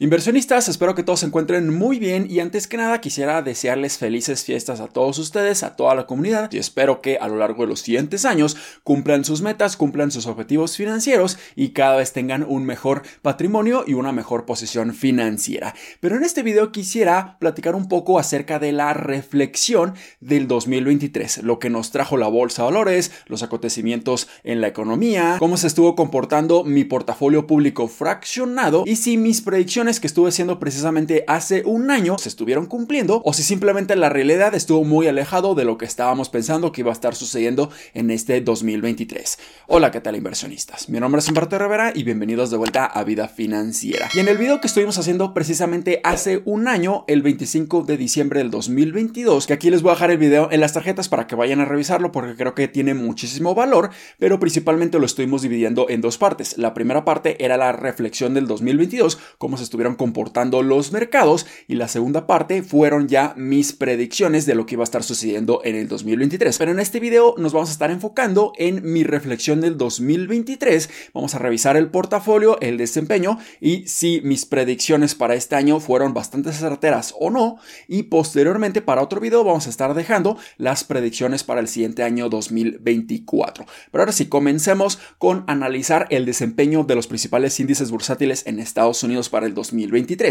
Inversionistas, espero que todos se encuentren muy bien y antes que nada quisiera desearles felices fiestas a todos ustedes, a toda la comunidad y espero que a lo largo de los siguientes años cumplan sus metas, cumplan sus objetivos financieros y cada vez tengan un mejor patrimonio y una mejor posición financiera. Pero en este video quisiera platicar un poco acerca de la reflexión del 2023, lo que nos trajo la bolsa de valores, los acontecimientos en la economía, cómo se estuvo comportando mi portafolio público fraccionado y si mis predicciones que estuve haciendo precisamente hace un año se estuvieron cumpliendo o si simplemente la realidad estuvo muy alejado de lo que estábamos pensando que iba a estar sucediendo en este 2023. Hola, ¿qué tal inversionistas? Mi nombre es Humberto Rivera y bienvenidos de vuelta a Vida Financiera. Y en el video que estuvimos haciendo precisamente hace un año, el 25 de diciembre del 2022, que aquí les voy a dejar el video en las tarjetas para que vayan a revisarlo porque creo que tiene muchísimo valor, pero principalmente lo estuvimos dividiendo en dos partes. La primera parte era la reflexión del 2022, cómo se estuvieron comportando los mercados y la segunda parte fueron ya mis predicciones de lo que iba a estar sucediendo en el 2023. Pero en este video nos vamos a estar enfocando en mi reflexión del 2023. Vamos a revisar el portafolio, el desempeño y si mis predicciones para este año fueron bastante certeras o no. Y posteriormente para otro video vamos a estar dejando las predicciones para el siguiente año 2024. Pero ahora sí, comencemos con analizar el desempeño de los principales índices bursátiles en Estados Unidos para el 2023.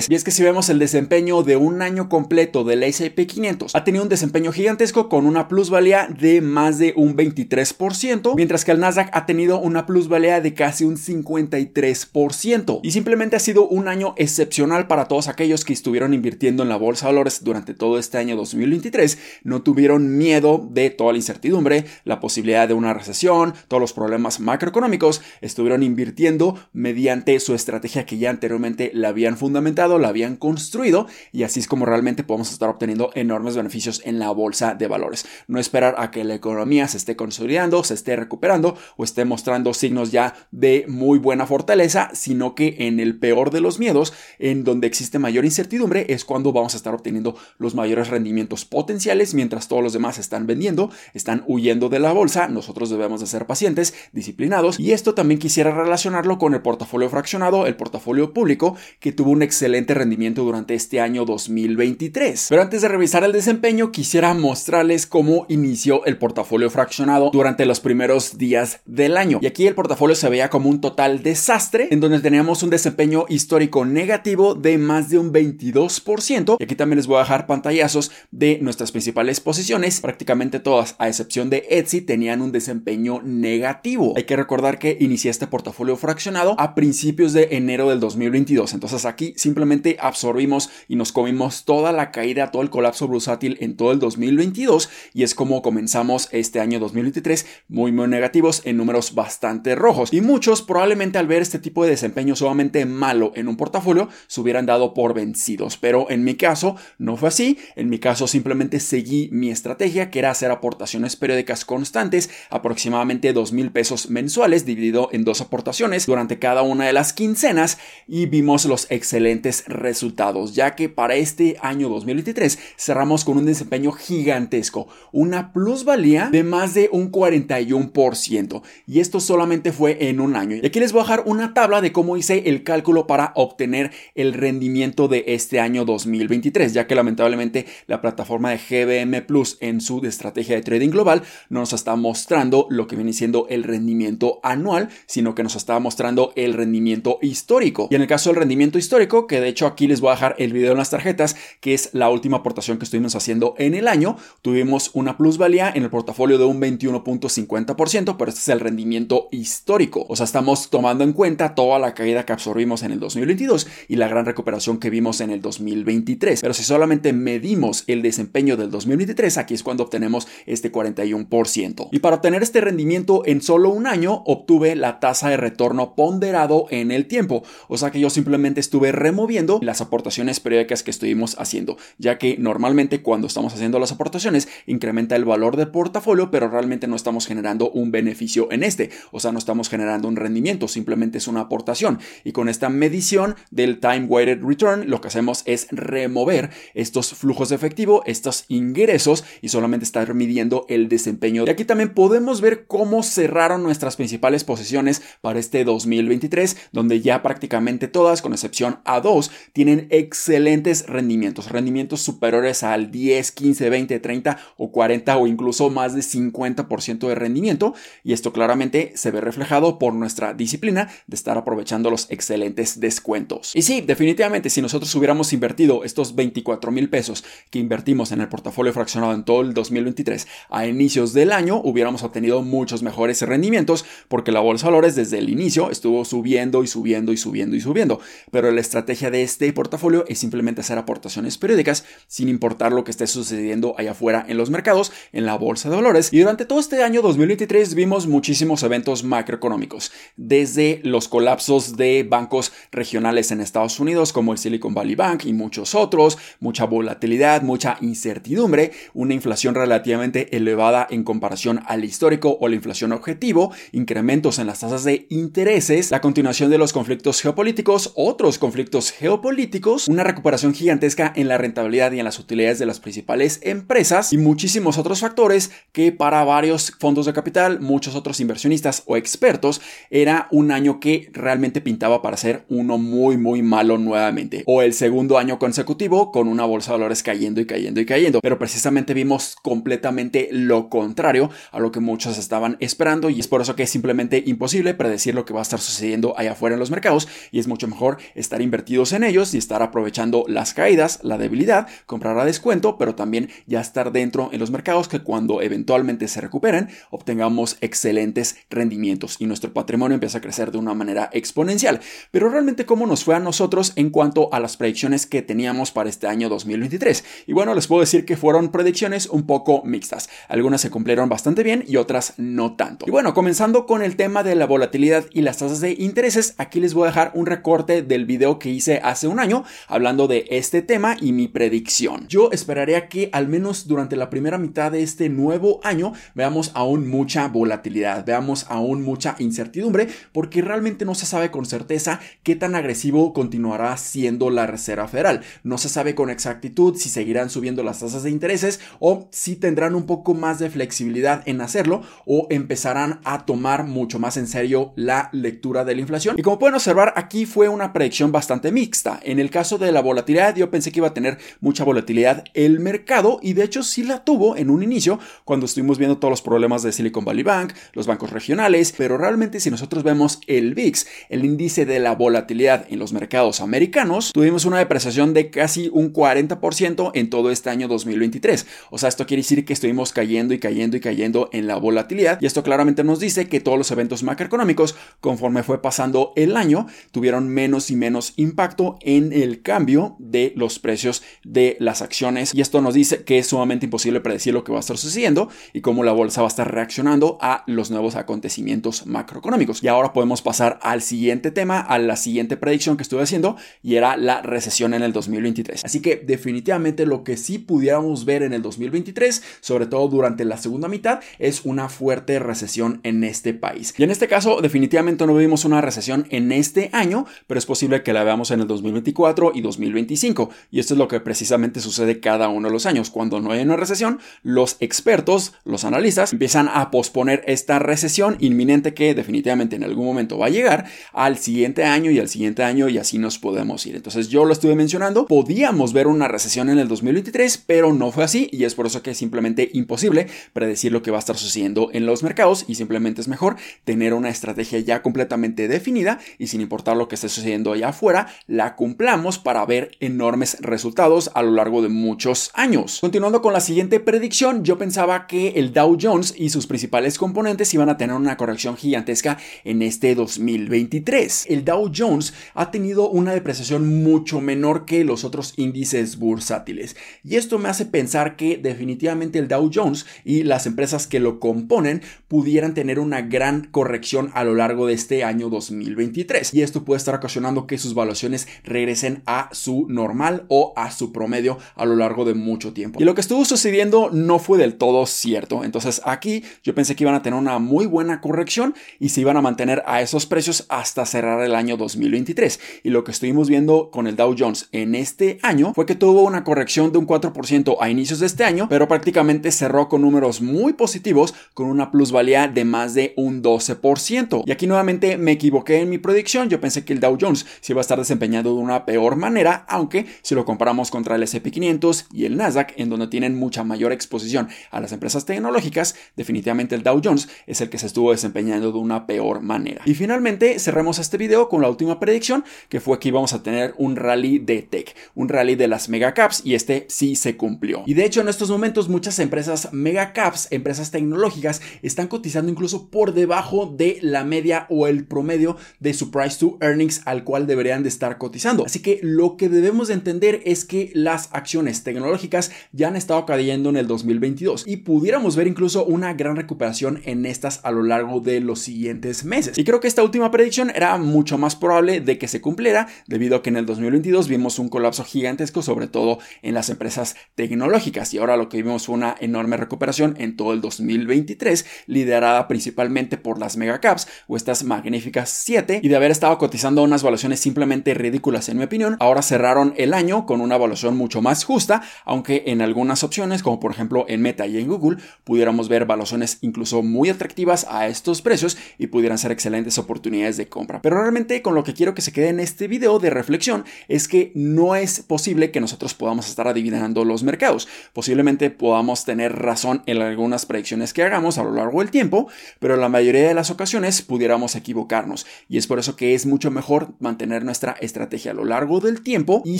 Y es que si vemos el desempeño de un año completo del S&P 500, ha tenido un desempeño gigantesco con una plusvalía de más de un 23%, mientras que el Nasdaq ha tenido una plusvalía de casi un 53%. Y simplemente ha sido un año excepcional para todos aquellos que estuvieron invirtiendo en la bolsa de valores durante todo este año 2023. No tuvieron miedo de toda la incertidumbre, la posibilidad de una recesión, todos los problemas macroeconómicos. Estuvieron invirtiendo mediante su estrategia que ya anteriormente la había habían fundamentado, la habían construido y así es como realmente podemos estar obteniendo enormes beneficios en la bolsa de valores. No esperar a que la economía se esté consolidando, se esté recuperando o esté mostrando signos ya de muy buena fortaleza, sino que en el peor de los miedos, en donde existe mayor incertidumbre, es cuando vamos a estar obteniendo los mayores rendimientos potenciales, mientras todos los demás están vendiendo, están huyendo de la bolsa, nosotros debemos de ser pacientes, disciplinados y esto también quisiera relacionarlo con el portafolio fraccionado, el portafolio público, que tuvo un excelente rendimiento durante este año 2023. Pero antes de revisar el desempeño, quisiera mostrarles cómo inició el portafolio fraccionado durante los primeros días del año. Y aquí el portafolio se veía como un total desastre, en donde teníamos un desempeño histórico negativo de más de un 22%. Y aquí también les voy a dejar pantallazos de nuestras principales posiciones. Prácticamente todas, a excepción de Etsy, tenían un desempeño negativo. Hay que recordar que inicié este portafolio fraccionado a principios de enero del 2022. Entonces aquí simplemente absorbimos y nos comimos toda la caída, todo el colapso bursátil en todo el 2022 y es como comenzamos este año 2023 muy muy negativos en números bastante rojos. Y muchos probablemente al ver este tipo de desempeño sumamente malo en un portafolio se hubieran dado por vencidos, pero en mi caso no fue así, en mi caso simplemente seguí mi estrategia que era hacer aportaciones periódicas constantes, aproximadamente dos mil pesos mensuales dividido en dos aportaciones durante cada una de las quincenas y vimos los excelentes resultados, ya que para este año 2023 cerramos con un desempeño gigantesco, una plusvalía de más de un 41%, y esto solamente fue en un año. Y aquí les voy a dejar una tabla de cómo hice el cálculo para obtener el rendimiento de este año 2023, ya que lamentablemente la plataforma de GBM Plus en su estrategia de trading global no nos está mostrando lo que viene siendo el rendimiento anual, sino que nos está mostrando el rendimiento histórico. Y en el caso del rendimiento histórico, que de hecho aquí les voy a dejar el video en las tarjetas, que es la última aportación que estuvimos haciendo en el año. Tuvimos una plusvalía en el portafolio de un 21.50%, pero este es el rendimiento histórico. O sea, estamos tomando en cuenta toda la caída que absorbimos en el 2022 y la gran recuperación que vimos en el 2023. Pero si solamente medimos el desempeño del 2023, aquí es cuando obtenemos este 41%. Y para obtener este rendimiento en solo un año, obtuve la tasa de retorno ponderado en el tiempo. O sea que yo simplemente estuve removiendo las aportaciones periódicas que estuvimos haciendo, ya que normalmente cuando estamos haciendo las aportaciones incrementa el valor del portafolio, pero realmente no estamos generando un beneficio en este, o sea, no estamos generando un rendimiento, simplemente es una aportación. Y con esta medición del time weighted return, lo que hacemos es remover estos flujos de efectivo, estos ingresos y solamente estar midiendo el desempeño. Y aquí también podemos ver cómo cerraron nuestras principales posiciones para este 2023, donde ya prácticamente todas, con excepción a dos, tienen excelentes rendimientos, rendimientos superiores al 10, 15, 20, 30 o 40 o incluso más de 50% de rendimiento y esto claramente se ve reflejado por nuestra disciplina de estar aprovechando los excelentes descuentos. Y sí, definitivamente si nosotros hubiéramos invertido estos 24 mil pesos que invertimos en el portafolio fraccionado en todo el 2023 a inicios del año, hubiéramos obtenido muchos mejores rendimientos porque la bolsa de valores desde el inicio estuvo subiendo y subiendo y subiendo y subiendo. Pero la estrategia de este portafolio es simplemente hacer aportaciones periódicas sin importar lo que esté sucediendo allá afuera en los mercados, en la bolsa de valores. Y durante todo este año 2023 vimos muchísimos eventos macroeconómicos, desde los colapsos de bancos regionales en Estados Unidos como el Silicon Valley Bank y muchos otros, mucha volatilidad, mucha incertidumbre, una inflación relativamente elevada en comparación al histórico o la inflación objetivo, incrementos en las tasas de intereses, la continuación de los conflictos geopolíticos, otros conflictos geopolíticos, una recuperación gigantesca en la rentabilidad y en las utilidades de las principales empresas y muchísimos otros factores que para varios fondos de capital, muchos otros inversionistas o expertos, era un año que realmente pintaba para ser uno muy muy malo nuevamente. O el segundo año consecutivo con una bolsa de valores cayendo y cayendo y cayendo, pero precisamente vimos completamente lo contrario a lo que muchos estaban esperando y es por eso que es simplemente imposible predecir lo que va a estar sucediendo allá afuera en los mercados y es mucho mejor estar invertidos en ellos y estar aprovechando las caídas, la debilidad, comprar a descuento, pero también ya estar dentro en los mercados que cuando eventualmente se recuperen obtengamos excelentes rendimientos y nuestro patrimonio empieza a crecer de una manera exponencial. Pero realmente cómo nos fue a nosotros en cuanto a las predicciones que teníamos para este año 2023. Y bueno, les puedo decir que fueron predicciones un poco mixtas. Algunas se cumplieron bastante bien y otras no tanto. Y bueno, comenzando con el tema de la volatilidad y las tasas de intereses, aquí les voy a dejar un recorte del video que hice hace un año hablando de este tema y mi predicción. Yo esperaría que al menos durante la primera mitad de este nuevo año veamos aún mucha volatilidad, veamos aún mucha incertidumbre, porque realmente no se sabe con certeza qué tan agresivo continuará siendo la Reserva Federal. No se sabe con exactitud si seguirán subiendo las tasas de intereses o si tendrán un poco más de flexibilidad en hacerlo o empezarán a tomar mucho más en serio la lectura de la inflación. Y como pueden observar, aquí fue una predicción bastante mixta. En el caso de la volatilidad, yo pensé que iba a tener mucha volatilidad el mercado y de hecho sí la tuvo en un inicio cuando estuvimos viendo todos los problemas de Silicon Valley Bank, los bancos regionales, pero realmente si nosotros vemos el VIX, el índice de la volatilidad en los mercados americanos, tuvimos una depreciación de casi un 40% en todo este año 2023. O sea, esto quiere decir que estuvimos cayendo y cayendo y cayendo en la volatilidad y esto claramente nos dice que todos los eventos macroeconómicos, conforme fue pasando el año, tuvieron menos y menos impacto en el cambio de los precios de las acciones y esto nos dice que es sumamente imposible predecir lo que va a estar sucediendo y cómo la bolsa va a estar reaccionando a los nuevos acontecimientos macroeconómicos. Y ahora podemos pasar al siguiente tema, a la siguiente predicción que estuve haciendo y era la recesión en el 2023. Así que definitivamente lo que sí pudiéramos ver en el 2023, sobre todo durante la segunda mitad, es una fuerte recesión en este país. Y en este caso definitivamente no vimos una recesión en este año, pero es posible que la veamos en el 2024 y 2025. Y esto es lo que precisamente sucede cada uno de los años. Cuando no hay una recesión, los expertos, los analistas, empiezan a posponer esta recesión inminente que definitivamente en algún momento va a llegar al siguiente año y al siguiente año y así nos podemos ir. Entonces yo lo estuve mencionando, podíamos ver una recesión en el 2023, pero no fue así y es por eso que es simplemente imposible predecir lo que va a estar sucediendo en los mercados y simplemente es mejor tener una estrategia ya completamente definida y sin importar lo que esté sucediendo allá afuera, la cumplamos para ver enormes resultados a lo largo de muchos años. Continuando con la siguiente predicción, yo pensaba que el Dow Jones y sus principales componentes iban a tener una corrección gigantesca en este 2023. El Dow Jones ha tenido una depreciación mucho menor que los otros índices bursátiles y esto me hace pensar que definitivamente el Dow Jones y las empresas que lo componen pudieran tener una gran corrección a lo largo de este año 2023 y esto puede estar ocasionando que sus valuaciones regresen a su normal o a su promedio a lo largo de mucho tiempo. Y lo que estuvo sucediendo no fue del todo cierto. Entonces aquí yo pensé que iban a tener una muy buena corrección y se iban a mantener a esos precios hasta cerrar el año 2023. Y lo que estuvimos viendo con el Dow Jones en este año fue que tuvo una corrección de un 4% a inicios de este año, pero prácticamente cerró con números muy positivos con una plusvalía de más de un 12%. Y aquí nuevamente me equivoqué en mi predicción. Yo pensé que el Dow Jones sí va a estar desempeñando de una peor manera, aunque si lo comparamos contra el SP500 y el Nasdaq, en donde tienen mucha mayor exposición a las empresas tecnológicas, definitivamente el Dow Jones es el que se estuvo desempeñando de una peor manera. Y finalmente cerremos este video con la última predicción, que fue que íbamos a tener un rally de tech, un rally de las megacaps, y este sí se cumplió. Y de hecho en estos momentos muchas empresas megacaps, empresas tecnológicas, están cotizando incluso por debajo de la media o el promedio de su price to earnings al cual deberían de estar cotizando. Así que lo que debemos de entender es que las acciones tecnológicas ya han estado cayendo en el 2022 y pudiéramos ver incluso una gran recuperación en estas a lo largo de los siguientes meses. Y creo que esta última predicción era mucho más probable de que se cumpliera debido a que en el 2022 vimos un colapso gigantesco sobre todo en las empresas tecnológicas y ahora lo que vimos fue una enorme recuperación en todo el 2023 liderada principalmente por las megacaps o estas magníficas 7 y de haber estado cotizando unas valuaciones simplemente ridículas en mi opinión, ahora cerraron el año con una evaluación mucho más justa, aunque en algunas opciones como por ejemplo en Meta y en Google pudiéramos ver valuaciones incluso muy atractivas a estos precios y pudieran ser excelentes oportunidades de compra. Pero realmente con lo que quiero que se quede en este video de reflexión es que no es posible que nosotros podamos estar adivinando los mercados. Posiblemente podamos tener razón en algunas predicciones que hagamos a lo largo del tiempo, pero en la mayoría de las ocasiones pudiéramos equivocarnos y es por eso que es mucho mejor mantener nuestra estrategia a lo largo del tiempo y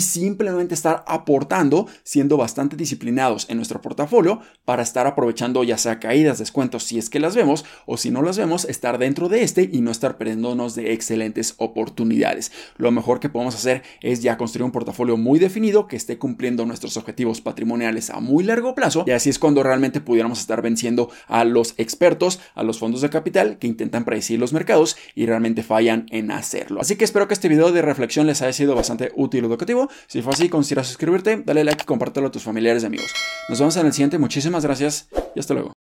simplemente estar aportando siendo bastante disciplinados en nuestro portafolio para estar aprovechando ya sea caídas, descuentos si es que las vemos o si no las vemos, estar dentro de este y no estar perdiéndonos de excelentes oportunidades. Lo mejor que podemos hacer es ya construir un portafolio muy definido que esté cumpliendo nuestros objetivos patrimoniales a muy largo plazo y así es cuando realmente pudiéramos estar venciendo a los expertos, a los fondos de capital que intentan predecir los mercados y realmente fallan en hacerlo. Así que espero que este video de reflexión les haya sido bastante útil y educativo. Si fue así, considera suscribirte, dale like y compártelo a tus familiares y amigos. Nos vemos en el siguiente. Muchísimas gracias y hasta luego.